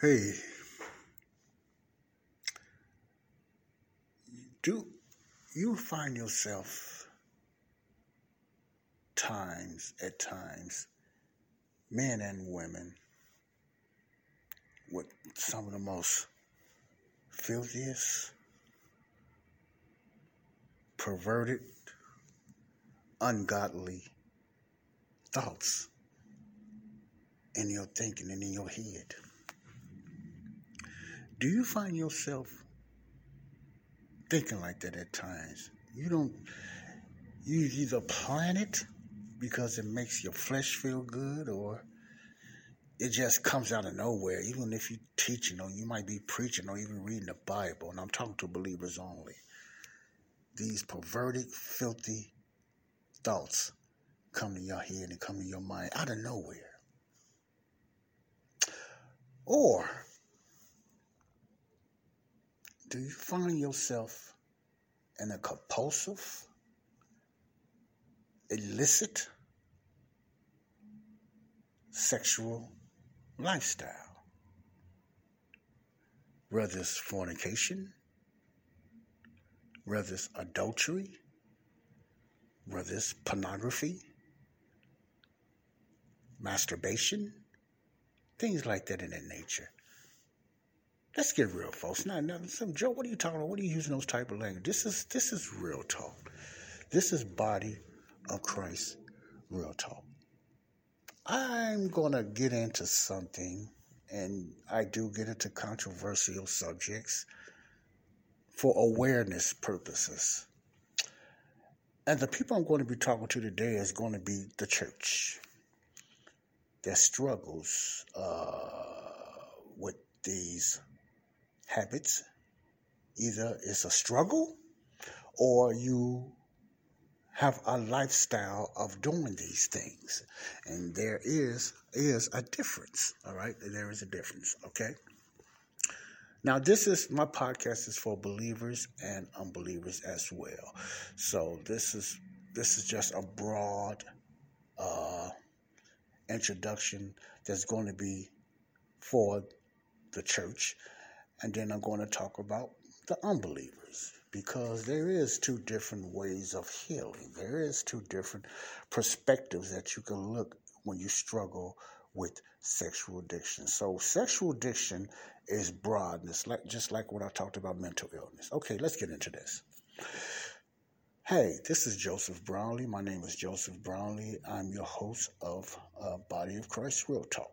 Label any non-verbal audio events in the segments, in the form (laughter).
Hey, do you find yourself times at times, men and women, with some of the most filthiest, perverted, ungodly thoughts in your thinking and in your head. Do you find yourself thinking like that at times? You don't, you either plan it because it makes your flesh feel good or it just comes out of nowhere. Even if you're teaching or you might be preaching or even reading the Bible, and I'm talking to believers only. These perverted, filthy thoughts come to your head and come to your mind out of nowhere. Or do you find yourself in a compulsive, illicit sexual lifestyle? Whether it's fornication, whether it's adultery, whether it's pornography, masturbation, things like that in that nature. Let's get real, folks. Now, now, some Joe, what are you talking about? What are you using those type of language? This is this is real talk. This is body of Christ, real talk. I'm gonna get into something, and I do get into controversial subjects for awareness purposes. And the people I'm going to be talking to today is going to be the church that struggles uh, with these habits. Either it's a struggle or you have a lifestyle of doing these things. And there is is a difference. All right. There is a difference. Okay. Now this is my podcast is for believers and unbelievers as well. So this is this is just a broad uh, introduction that's going to be for the church. And then I'm going to talk about the unbelievers because there is two different ways of healing. There is two different perspectives that you can look when you struggle with sexual addiction. So sexual addiction is broadness, like just like what I talked about mental illness. Okay, let's get into this. Hey, this is Joseph Brownlee. My name is Joseph Brownlee. I'm your host of uh, Body of Christ Real Talk.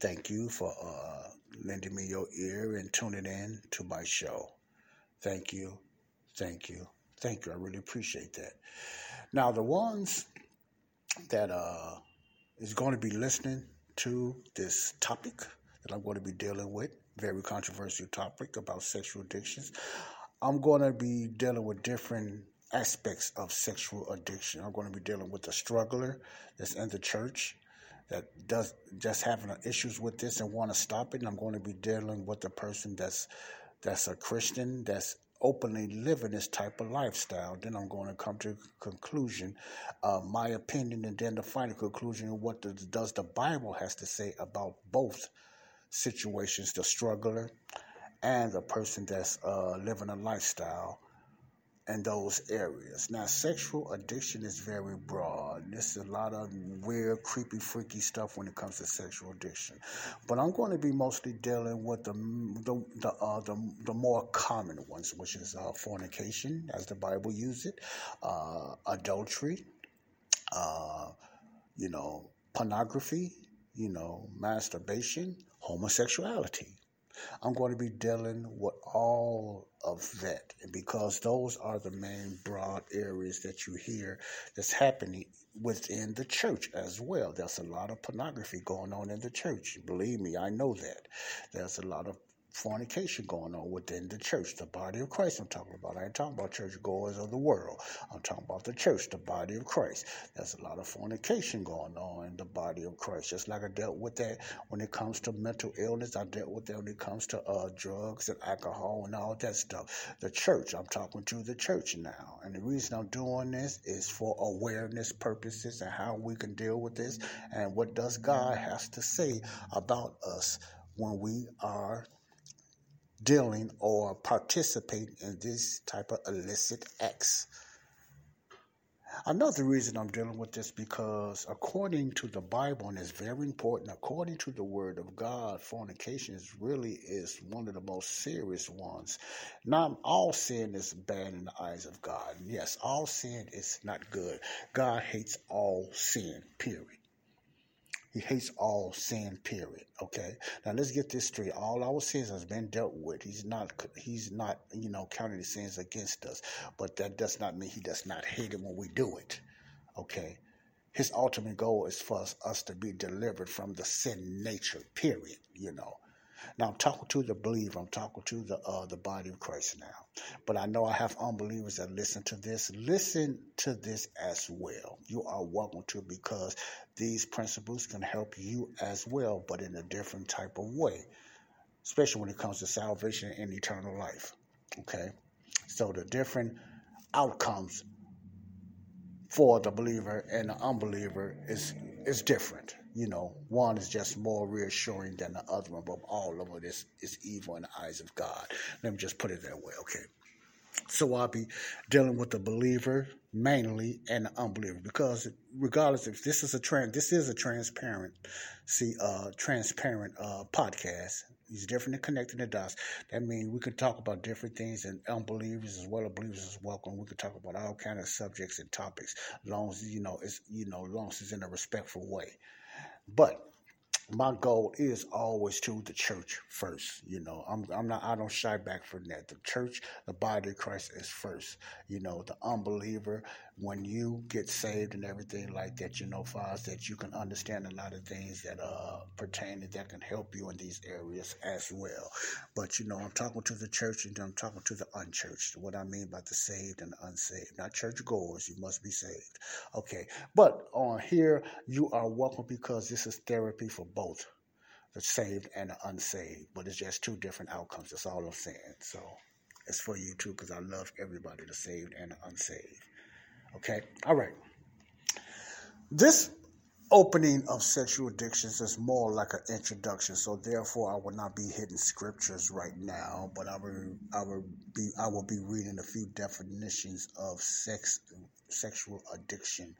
Thank you for uh, lending me your ear and tuning in to my show. Thank you, thank you, thank you. I really appreciate that. Now, the ones that uh, is going to be listening to this topic that I'm going to be dealing with, very controversial topic about sexual addictions. I'm going to be dealing with different aspects of sexual addiction. I'm going to be dealing with the struggler that's in the church that does just having issues with this and want to stop it. And I'm going to be dealing with the person that's that's a Christian that's openly living this type of lifestyle. Then I'm going to come to a conclusion, uh, my opinion, and then the final conclusion of what the, does the Bible has to say about both situations, the struggler and the person that's uh, living a lifestyle in those areas. Now, sexual addiction is very broad. There's a lot of weird, creepy, freaky stuff when it comes to sexual addiction. But I'm going to be mostly dealing with the the the, uh, the, the more common ones, which is uh, fornication, as the Bible uses it, uh, adultery, uh, you know, pornography, you know, masturbation, homosexuality. I'm going to be dealing with all of that because those are the main broad areas that you hear that's happening within the church as well. There's a lot of pornography going on in the church. Believe me, I know that. There's a lot of fornication going on within the church, the body of Christ. I'm talking about. I ain't talking about churchgoers of the world. I'm talking about the church, the body of Christ. There's a lot of fornication going on in the body of Christ. Just like I dealt with that when it comes to mental illness, I dealt with that when it comes to uh, drugs and alcohol and all that stuff. The church, I'm talking to the church now. And the reason I'm doing this is for awareness purposes and how we can deal with this and what does God has to say about us when we are dealing or participating in this type of illicit acts. Another reason I'm dealing with this because according to the Bible, and it's very important, according to the Word of God, fornication is really is one of the most serious ones. Not all sin is bad in the eyes of God. Yes, all sin is not good. God hates all sin, period. He hates all sin, period. Okay. Now let's get this straight. All our sins has been dealt with. He's not he's not, you know, counting the sins against us. But that does not mean he does not hate it when we do it. Okay. His ultimate goal is for us, us to be delivered from the sin nature, period, you know. Now I'm talking to the believer. I'm talking to the uh, the body of Christ now. But I know I have unbelievers that listen to this. Listen to this as well. You are welcome to because these principles can help you as well, but in a different type of way, especially when it comes to salvation and eternal life. Okay, so the different outcomes for the believer and the unbeliever is is different. You know, one is just more reassuring than the other one, but all of it is, evil in the eyes of God. Let me just put it that way, okay? So I'll be dealing with the believer mainly and the unbeliever because regardless if this is a trans this is a transparent see uh transparent uh podcast He's different than connecting the dots. That means we can talk about different things, and unbelievers as well as believers is welcome. We can talk about all kind of subjects and topics, long as you know it's you know, long as it's in a respectful way. But my goal is always to the church first. You know, I'm I'm not I don't shy back from that. The church, the body of Christ is first. You know, the unbeliever, when you get saved and everything like that, you know, Father, that you can understand a lot of things that uh pertain that can help you in these areas as well. But you know, I'm talking to the church and I'm talking to the unchurched. What I mean by the saved and the unsaved. Not church goers, you must be saved. Okay. But on here, you are welcome because this is therapy for both the saved and the unsaved, but it's just two different outcomes. That's all I'm saying. So it's for you too, because I love everybody, the saved and the unsaved. Okay? All right. This opening of sexual addictions is more like an introduction, so therefore I will not be hitting scriptures right now, but I will I will be I will be reading a few definitions of sex sexual addiction,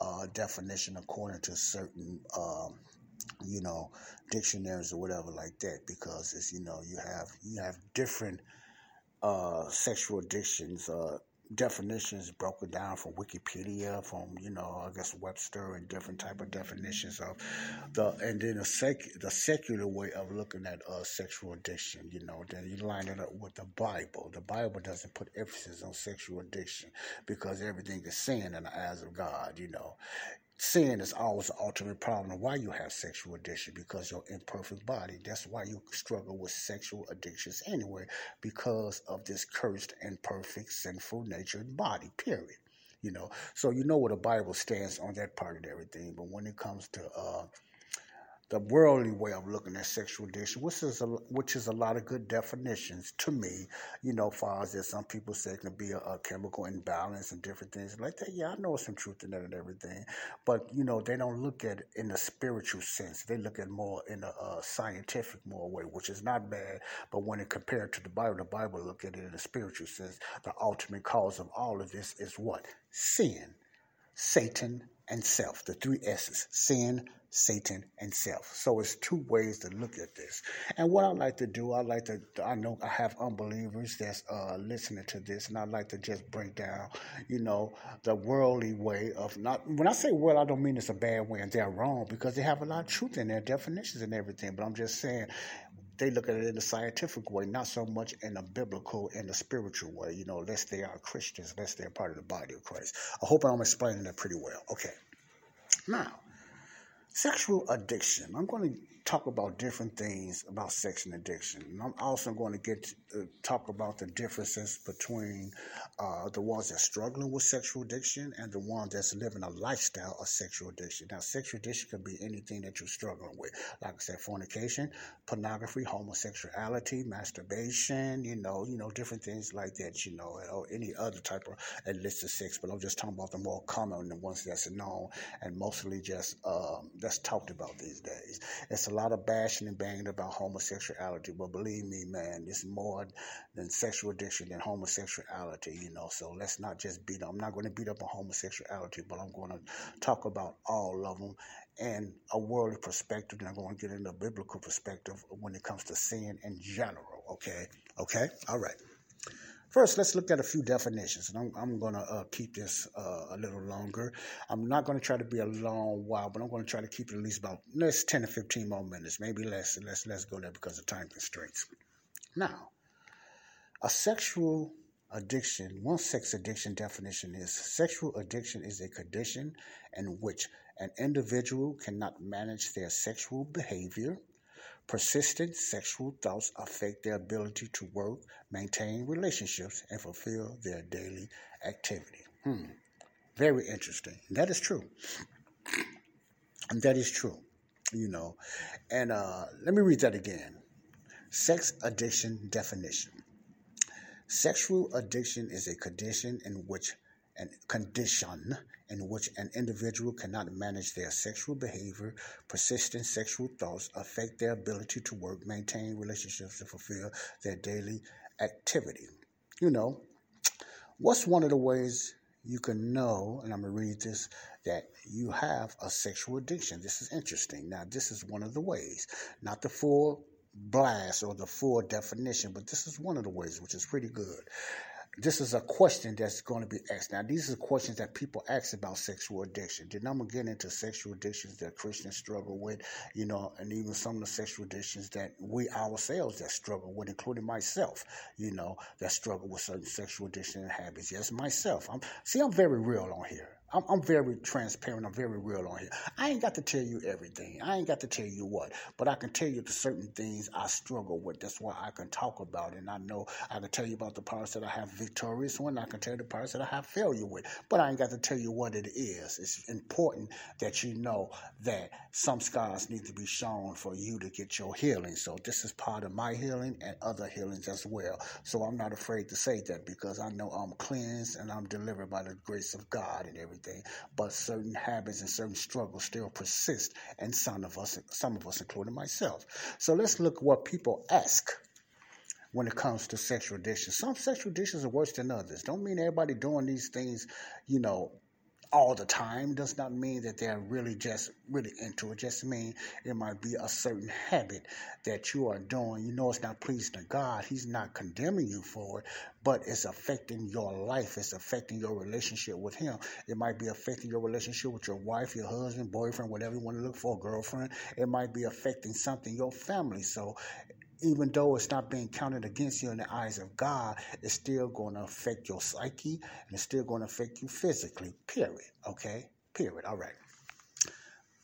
uh, definition according to certain um, you know, dictionaries or whatever like that because it's you know you have you have different uh, sexual addictions uh, definitions broken down from Wikipedia, from you know I guess Webster and different type of definitions of the and then a sec the secular way of looking at uh, sexual addiction. You know, then you line it up with the Bible. The Bible doesn't put emphasis on sexual addiction because everything is sin in the eyes of God. You know, sin is always the ultimate problem of why you have sexual addiction because your imperfect body. That's why you struggle with sexual addictions anyway, because of this cursed, imperfect, sinful natured body, period. You know, so you know where the Bible stands on that part of everything. But when it comes to uh, the worldly way of looking at sexual addiction, which is a, which is a lot of good definitions to me. You know, far as that some people say it can be a, a, chemical imbalance and different things like that. Yeah, I know some truth in that and everything, but you know they don't look at it in a spiritual sense. They look at more in a, a scientific more way, which is not bad. But when it compared to the Bible, the Bible look at it in a spiritual sense. The ultimate cause of all of this is what sin, Satan, and self. The three S's: sin Satan, and self. So it's two ways to look at this. And what I like to do, I like to, I know I have unbelievers that's uh, listening to this, and I like to just break down, you know, the worldly way of not. When I say world, I don't mean it's a bad way and they're wrong because they have a lot of truth in their definitions and everything. But I'm just saying they look at it in a scientific way, not so much in a biblical and a spiritual way, you know, unless they are Christians, unless they're part of the body of Christ. I hope I'm explaining that pretty well. Okay. Now, sexual addiction. I'm going to talk about different things about sex and addiction. And I'm also going to get to, uh, talk about the differences between uh, the ones that's struggling with sexual addiction and the ones that's living a lifestyle of sexual addiction. Now, sexual addiction could be anything that you're struggling with, like I said, fornication, pornography, homosexuality, masturbation, you know, you know, different things like that, you know, or any other type of illicit sex. But I'm just talking about the more common, the ones that's known and mostly just um, that's talked about these days. It's a lot of bashing and banging about homosexuality, but believe me, man, it's more than sexual addiction than homosexuality, you know. So let's not just beat up. I'm not going to beat up on homosexuality, but I'm going to talk about all of them and a worldly perspective, and I'm going to get into a biblical perspective when it comes to sin in general. Okay, okay, all right. First, let's look at a few definitions, and I'm, I'm going to uh, keep this uh, a little longer. I'm not going to try to be a long while, but I'm going to try to keep it at least about let's 10 to 15 more minutes, maybe less. Let's let's go there because of time constraints. Now, a sexual addiction, one sex addiction definition is sexual addiction is a condition in which an individual cannot manage their sexual behavior Persistent sexual thoughts affect their ability to work, maintain relationships, and fulfill their daily activity. Hmm. Very interesting. That is true. (clears throat) That is true. You know, and uh, let me read that again. Sex addiction definition. Sexual addiction is a condition in which an condition in which an individual cannot manage their sexual behavior, persistent sexual thoughts affect their ability to work, maintain relationships, and fulfill their daily activity. You know, what's one of the ways you can know, and I'm going to read this, that you have a sexual addiction? This is interesting. Now, this is one of the ways, not the full blast or the full definition, but this is one of the ways, which is pretty good this is a question that's going to be asked. Now, these are questions that people ask about sexual addiction. Then I'm going to get into sexual addictions that Christians struggle with, you know, and even some of the sexual addictions that we ourselves that struggle with, including myself, you know, that struggle with certain sexual addiction and habits. Yes, myself. I'm see, I'm very real on here. I'm, I'm very transparent. I'm very real on here. I ain't got to tell you everything. I ain't got to tell you what, but I can tell you the certain things I struggle with. That's why I can talk about it. And I know I can tell you about the parts that I have victorious one. I can tell you the parts that I have failure with, but I ain't got to tell you what it is. It's important that you know that some scars need to be shown for you to get your healing. So this is part of my healing and other healings as well. So I'm not afraid to say that because I know I'm cleansed and I'm delivered by the grace of God and everything everything, but certain habits and certain struggles still persist in some of us, some of us, including myself. So let's look what people ask when it comes to sexual addictions. Some sexual addictions are worse than others. Don't mean everybody doing these things, you know, all the time does not mean that they're really just really into it. Just mean it might be a certain habit that you are doing. You know it's not pleasing to God. He's not condemning you for it, but it's affecting your life. It's affecting your relationship with Him. It might be affecting your relationship with your wife, your husband, boyfriend, whatever you want to look for, girlfriend. It might be affecting something your family. So even though it's not being counted against you in the eyes of God, it's still going to affect your psyche and it's still going to affect you physically, period. Okay? Period. All right.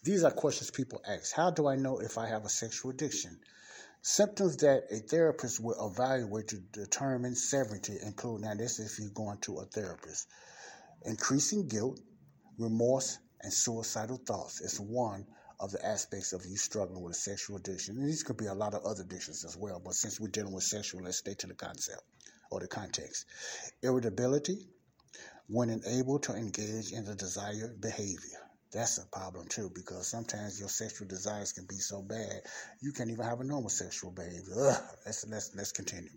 These are questions people ask. How do I know if I have a sexual addiction? Symptoms that a therapist will evaluate to determine severity include now, this is if you're going to a therapist. Increasing guilt, remorse, and suicidal thoughts is one of the aspects of you struggling with a sexual addiction. And these could be a lot of other addictions as well, but since we're dealing with sexual, let's stay to the concept or the context. Irritability, when unable to engage in the desired behavior. That's a problem too, because sometimes your sexual desires can be so bad you can't even have a normal sexual behavior. Ugh, let's let's let's continue.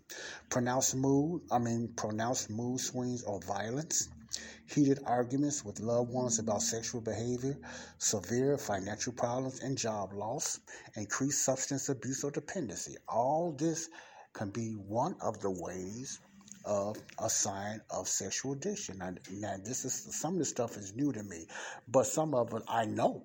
Pronounced mood, I mean pronounced mood swings or violence heated arguments with loved ones about sexual behavior, severe financial problems and job loss, increased substance abuse or dependency. All this can be one of the ways of a sign of sexual addiction. Now, now this is some of the stuff is new to me, but some of it I know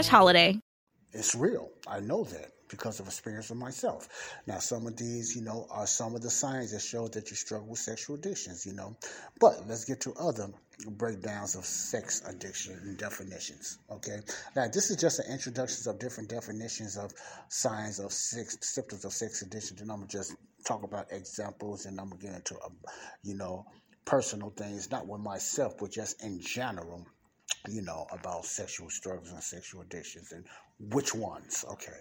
slash holiday. It's real. I know that because of experience of myself. Now, some of these, you know, are some of the signs that show that you struggle with sexual addictions, you know. But let's get to other breakdowns of sex addiction and definitions. Okay. Now, this is just an introduction of different definitions of signs of sex, symptoms of sex addiction. And I'm gonna just talk about examples, and I'm gonna get into, um, you know, personal things, not with myself, but just in general you know, about sexual struggles and sexual addictions and which ones. Okay.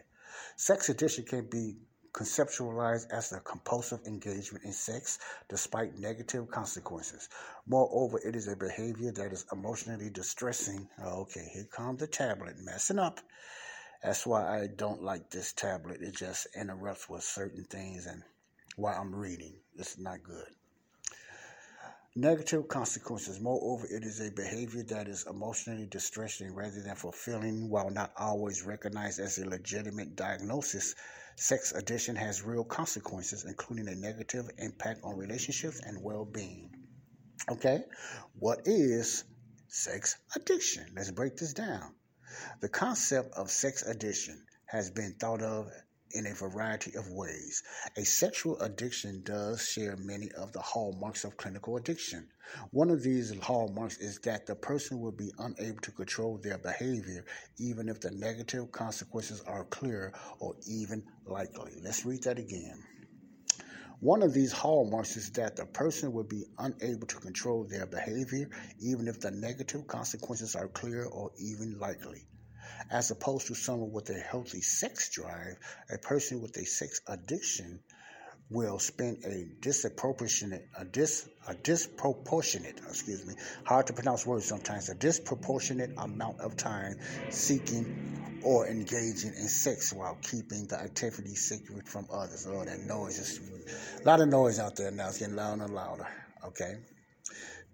Sex addiction can be conceptualized as a compulsive engagement in sex despite negative consequences. Moreover, it is a behavior that is emotionally distressing. Okay, here comes the tablet messing up. That's why I don't like this tablet. It just interrupts with certain things and while I'm reading. It's not good. Negative consequences. Moreover, it is a behavior that is emotionally distressing rather than fulfilling while not always recognized as a legitimate diagnosis. Sex addiction has real consequences, including a negative impact on relationships and well being. Okay, what is sex addiction? Let's break this down. The concept of sex addiction has been thought of in a variety of ways. A sexual addiction does share many of the hallmarks of clinical addiction. One of these hallmarks is that the person will be unable to control their behavior even if the negative consequences are clear or even likely. Let's read that again. One of these hallmarks is that the person will be unable to control their behavior even if the negative consequences are clear or even likely as opposed to someone with a healthy sex drive, a person with a sex addiction will spend a disproportionate a dis a disproportionate excuse me hard to pronounce words sometimes a disproportionate amount of time seeking or engaging in sex while keeping the activity secret from others. Oh, that noise is a lot of noise out there now. It's getting louder and louder. Okay.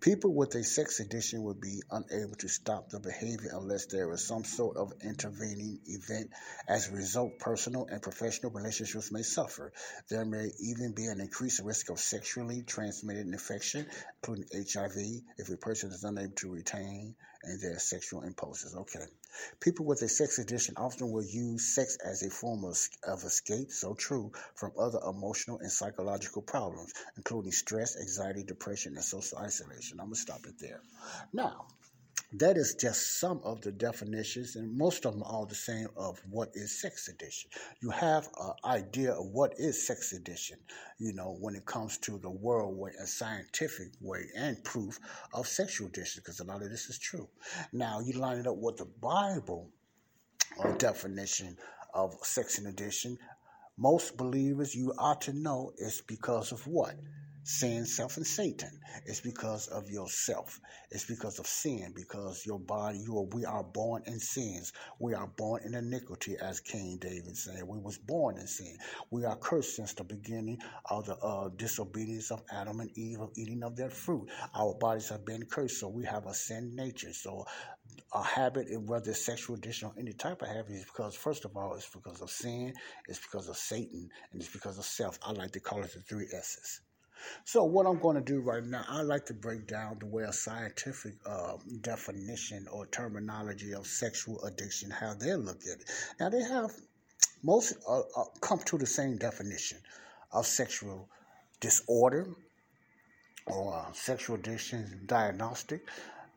People with a sex addiction would be unable to stop the behavior unless there is some sort of intervening event. As a result, personal and professional relationships may suffer. There may even be an increased risk of sexually transmitted infection, including HIV, if a person is unable to retain and their sexual impulses. Okay. People with a sex addiction often will use sex as a form of, of escape, so true, from other emotional and psychological problems, including stress, anxiety, depression, and social isolation. I'm going to stop it there. Now, that is just some of the definitions, and most of them are all the same of what is sex addiction. You have an idea of what is sex addiction, you know, when it comes to the world way, a scientific way, and proof of sexual addiction, because a lot of this is true. Now, you line it up with the Bible or definition of sex and addiction. Most believers, you ought to know, it's because of what? Sin, self, and Satan. It's because of yourself. It's because of sin, because your body, you are, we are born in sins. We are born in iniquity, as King David said. We was born in sin. We are cursed since the beginning of the uh, disobedience of Adam and Eve of eating of that fruit. Our bodies have been cursed, so we have a sin nature. So a habit, whether it's sexual addiction or any type of habit, is because, first of all, it's because of sin, it's because of Satan, and it's because of self. I like to call it the three S's. So, what I'm going to do right now, I like to break down the way a scientific uh, definition or terminology of sexual addiction, how they look at it. Now, they have most uh, uh, come to the same definition of sexual disorder or uh, sexual addiction diagnostic,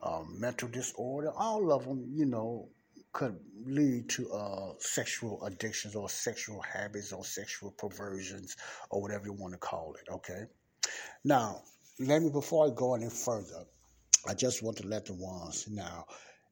um, mental disorder. All of them, you know, could lead to uh, sexual addictions or sexual habits or sexual perversions or whatever you want to call it. Okay. Now, let me, before I go any further, I just want to let the ones now,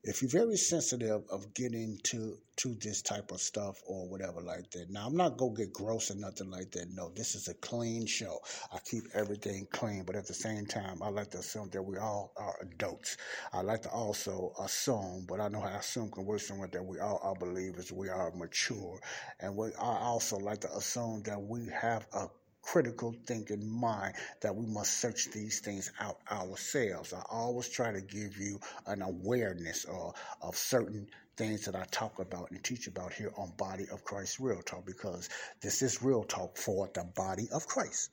if you're very sensitive of getting to to this type of stuff or whatever like that. Now I'm not gonna get gross or nothing like that. No, this is a clean show. I keep everything clean, but at the same time, I like to assume that we all are adults. I like to also assume, but I know how assume can work somewhere that we all are believers. We are mature, and we I also like to assume that we have a critical thinking mind that we must search these things out ourselves. I always try to give you an awareness or of certain things that I talk about and teach about here on Body of Christ Real Talk because this is real talk for the body of Christ.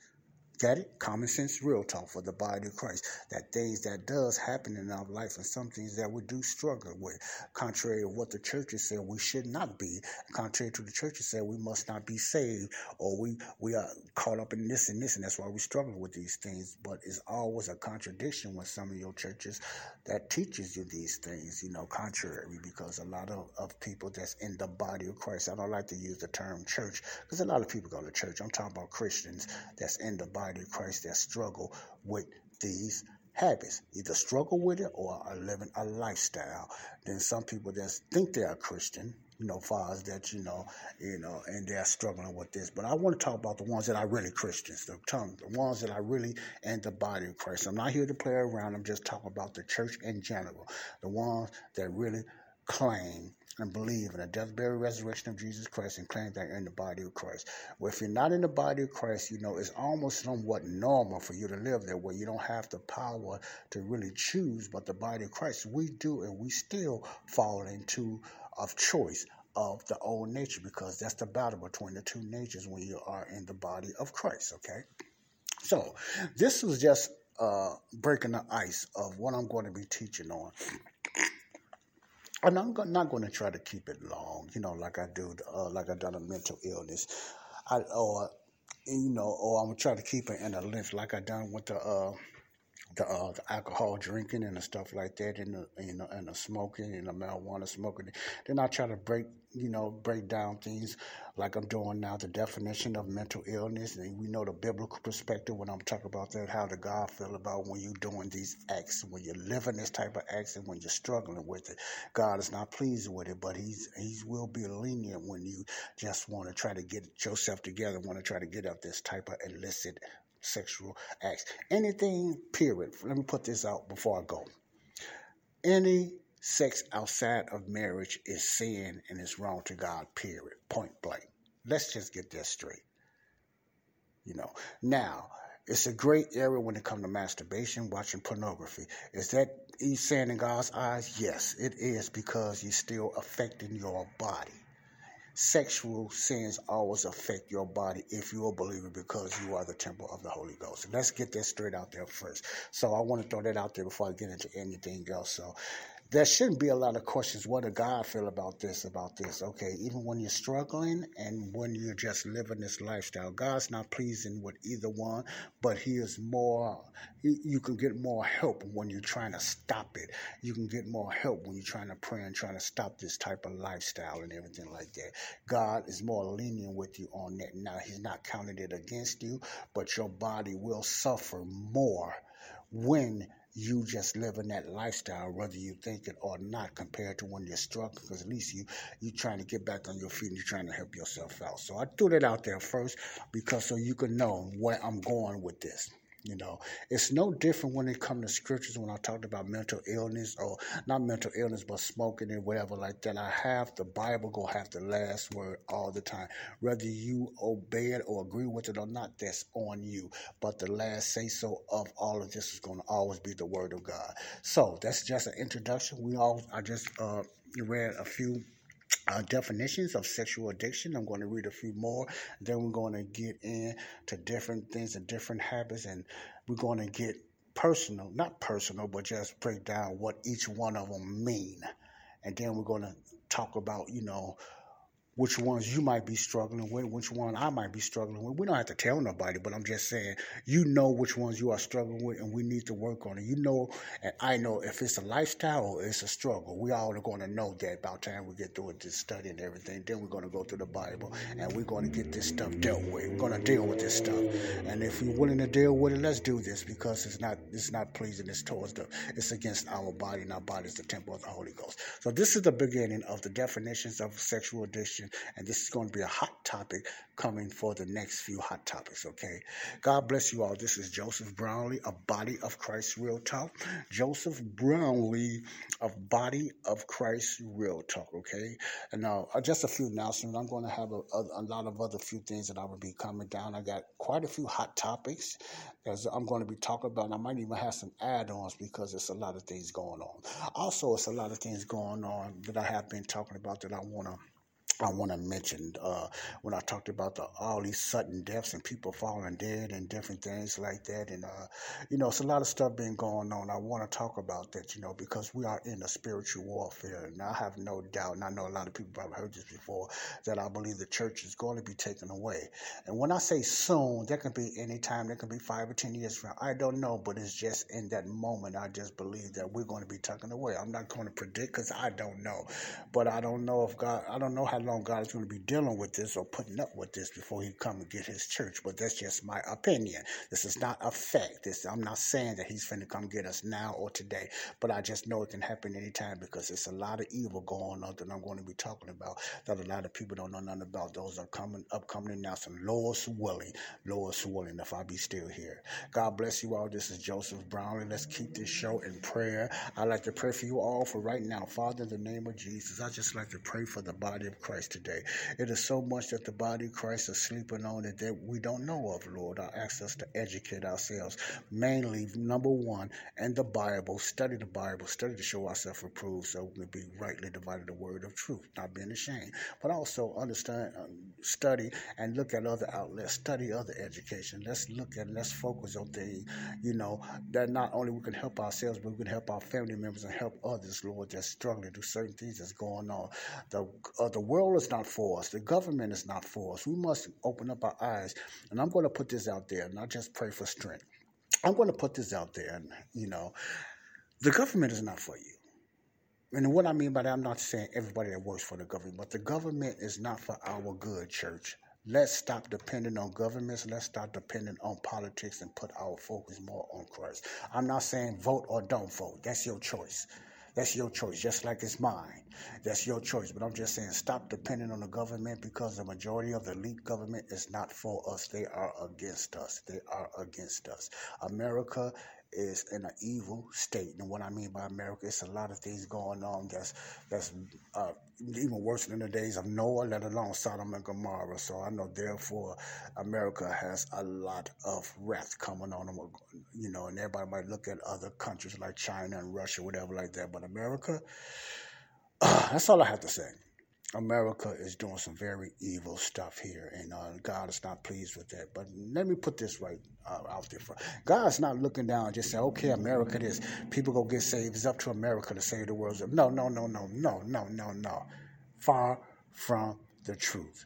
Get it? Common sense, real talk for the body of Christ. That things that does happen in our life and some things that we do struggle with. Contrary to what the churches say we should not be. Contrary to the churches say we must not be saved or we, we are caught up in this and this and that's why we struggle with these things. But it's always a contradiction with some of your churches that teaches you these things, you know, contrary because a lot of, of people that's in the body of Christ, I don't like to use the term church because a lot of people go to church. I'm talking about Christians that's in the body of Christ that struggle with these habits, either struggle with it or are living a lifestyle. Then some people that think they are Christian, you know, far as that, you know, you know, and they're struggling with this. But I want to talk about the ones that are really Christians, the, the ones that are really in the body of Christ. I'm not here to play around. I'm just talking about the church in general, the ones that really claim and believe in the death, burial, resurrection of Jesus Christ and claim that you're in the body of Christ. Well, if you're not in the body of Christ, you know, it's almost somewhat normal for you to live there where you don't have the power to really choose, but the body of Christ, we do, and we still fall into of choice of the old nature because that's the battle between the two natures when you are in the body of Christ, okay? So, this was just uh, breaking the ice of what I'm going to be teaching on and I'm not going to try to keep it long, you know, like I do, uh, like I done a mental illness, I or you know, or I'm gonna try to keep it in a length, like I done with the uh, the, uh, the alcohol drinking and the stuff like that, and the you know, and the smoking and the marijuana smoking. Then I try to break, you know, break down things like I'm doing now, the definition of mental illness, and we know the biblical perspective when I'm talking about that, how the God feel about when you're doing these acts, when you're living this type of acts, and when you're struggling with it. God is not pleased with it, but He's He will be lenient when you just want to try to get yourself together, want to try to get up this type of illicit sexual acts. Anything, period. Let me put this out before I go. Any sex outside of marriage is sin and is wrong to God, period. Point blank. Let's just get that straight. You know, now, it's a great area when it comes to masturbation, watching pornography. Is that he's saying in God's eyes? Yes, it is because you're still affecting your body sexual sins always affect your body if you're a believer because you are the temple of the Holy Ghost. let's get that straight out there first. So I want to throw that out there before I get into anything else. So there shouldn't be a lot of questions. What does God feel about this, about this? Okay, even when you're struggling and when you're just living this lifestyle, God's not pleasing with either one, but He is more, you can get more help when you're trying to stop it. You can get more help when you're trying to pray and trying to stop this type of lifestyle and everything like that. God is more lenient with you on that. Now, He's not counting it against you, but your body will suffer more when you just living that lifestyle, whether you think it or not, compared to when you're struggling, because at least you you trying to get back on your feet and you're trying to help yourself out. So I threw that out there first because so you can know where I'm going with this. You know, it's no different when it comes to scriptures when I talked about mental illness or not mental illness, but smoking and whatever like that. I have the Bible go have the last word all the time. Whether you obey it or agree with it or not, that's on you. But the last say so of all of this is going to always be the word of God. So that's just an introduction. We all I just uh, read a few uh, definitions of sexual addiction. I'm going to read a few more. Then we're going to get into different things and different habits, and we're going to get personal, not personal, but just break down what each one of them mean. And then we're going to talk about, you know, which ones you might be struggling with, which one I might be struggling with. We don't have to tell nobody, but I'm just saying, you know which ones you are struggling with, and we need to work on it. You know, and I know if it's a lifestyle or it's a struggle. We all are going to know that by the time we get through with this study and everything. Then we're going to go through the Bible, and we're going to get this stuff dealt with. We're going to deal with this stuff, and if you're willing to deal with it, let's do this because it's not it's not pleasing. It's towards the it's against our body, and our body is the temple of the Holy Ghost. So this is the beginning of the definitions of sexual addiction, and this is going to be a hot topic coming for the next few hot topics, okay? God bless you all. This is Joseph Brownlee of Body of Christ Real Talk. Joseph Brownlee of Body of Christ Real Talk, okay? And now, uh, just a few announcements. I'm going to have a, a, a, lot of other few things that I will be coming down. I got quite a few hot topics that I'm going to be talking about. I might even have some add-ons because there's a lot of things going on. Also, it's a lot of things going on that I have been talking about that I want to I want to mention uh, when I talked about the, all these sudden deaths and people falling dead and different things like that. And, uh, you know, it's a lot of stuff been going on. I want to talk about that, you know, because we are in a spiritual warfare. And I have no doubt, and I know a lot of people have heard this before, that I believe the church is going to be taken away. And when I say soon, that can be any time. That can be five or 10 years from. I don't know, but it's just in that moment, I just believe that we're going to be taken away. I'm not going to predict because I don't know. But I don't know if God, I don't know how long God is going to be dealing with this or putting up with this before he come and get his church. But that's just my opinion. This is not a fact. This, I'm not saying that he's going to come get us now or today, but I just know it can happen anytime because it's a lot of evil going on that I'm going to be talking about that a lot of people don't know nothing about. Those are coming upcoming announcements. Lord willing, Lord willing, if I be still here. God bless you all. This is Joseph Brownlee. Let's keep this show in prayer. I'd like to pray for you all for right now. Father, in the name of Jesus, I just like to pray for the body of Christ. Christ today. It is so much that the body of Christ is sleeping on it that we don't know of, Lord. I ask us to educate ourselves. Mainly, number one, and the Bible. Study the Bible. Study to show ourselves approved so we can be rightly divided the word of truth, not being ashamed. But also understand, um, study, and look at other outlets. Study other education. Let's look at, let's focus on things, you know, that not only we can help ourselves, but we can help our family members and help others, Lord, that's struggling do certain things that's going on. The, uh, the world world is not for us. The government is not for us. We must open up our eyes. And I'm going to put this out there, not just pray for strength. I'm going to put this out there, and you know, the government is not for you. And what I mean by that, I'm not saying everybody that works for the government, but the government is not for our good, church. Let's stop depending on governments. Let's stop depending on politics and put our focus more on Christ. I'm not saying vote or don't vote. That's your choice. That's your choice, just like it's mine. That's your choice. But I'm just saying, stop depending on the government because the majority of the elite government is not for us. They are against us. They are against us. America is in an evil state. And what I mean by America, it's a lot of things going on that's that's uh, even worse than the days of Noah, let alone Sodom and Gomorrah. So I know, therefore, America has a lot of wrath coming on them. You know, and everybody might look at other countries like China and Russia, whatever like that. But America, uh, (sighs) that's all I have to say. America is doing some very evil stuff here, and uh, God is not pleased with that. But let me put this right uh, out there: for God's not looking down and just say, "Okay, America, this people go get saved. It's up to America to save the world." No, no, no, no, no, no, no, no. Far from the truth.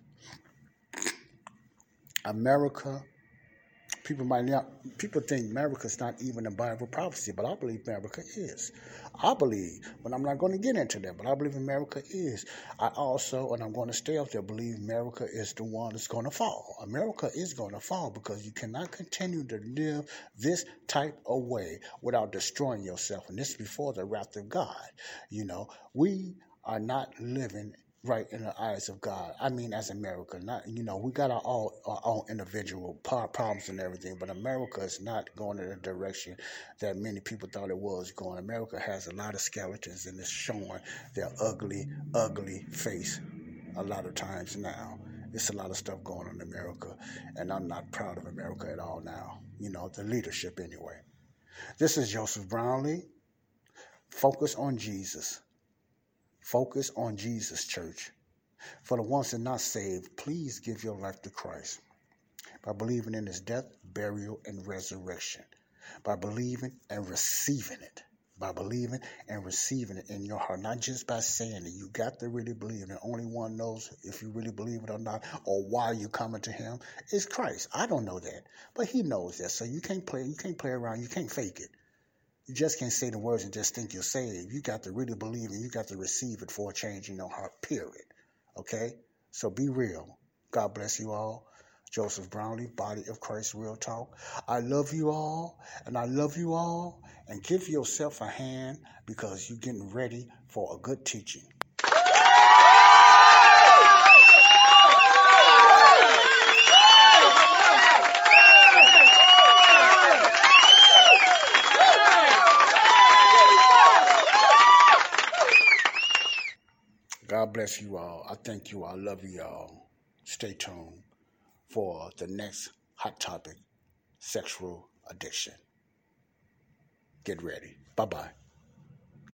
America people might not people think America's not even a Bible prophecy, but I believe America is. I believe, but I'm not going to get into that, but I believe America is. I also, and I'm going to stay up there, believe America is the one that's going to fall. America is going to fall because you cannot continue to live this type of way without destroying yourself. And this is before the wrath of God. You know, we are not living right in the eyes of God. I mean, as America, not you know, we got our own, our own individual problems and everything, but America is not going in the direction that many people thought it was going. America has a lot of skeletons and it's showing their ugly, ugly face a lot of times now. It's a lot of stuff going on in America, and I'm not proud of America at all now. You know, the leadership anyway. This is Joseph Brownlee. Focus on Jesus. Focus on Jesus, church. For the ones that are not saved, please give your life to Christ by believing in his death, burial, and resurrection. By believing and receiving it. by believing and receiving it in your heart, not just by saying it. You got to really believe it. Only one knows if you really believe it or not, or why you're coming to Him is Christ. I don't know that, but He knows that. So you can't play. You can't play around. You can't fake it. You just can't say the words and just think you're saved. You got to really believe and you got to receive it for a change in your heart. Period. Okay. So be real. God bless you all. Joseph Brownlee, Body of Christ Real Talk. I love you all, and I love you all, and give yourself a hand because you're getting ready for a good teaching. God bless you all. I thank you. I love you all. Stay tuned for the next hot topic sexual addiction. Get ready. Bye bye.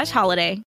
slash holiday.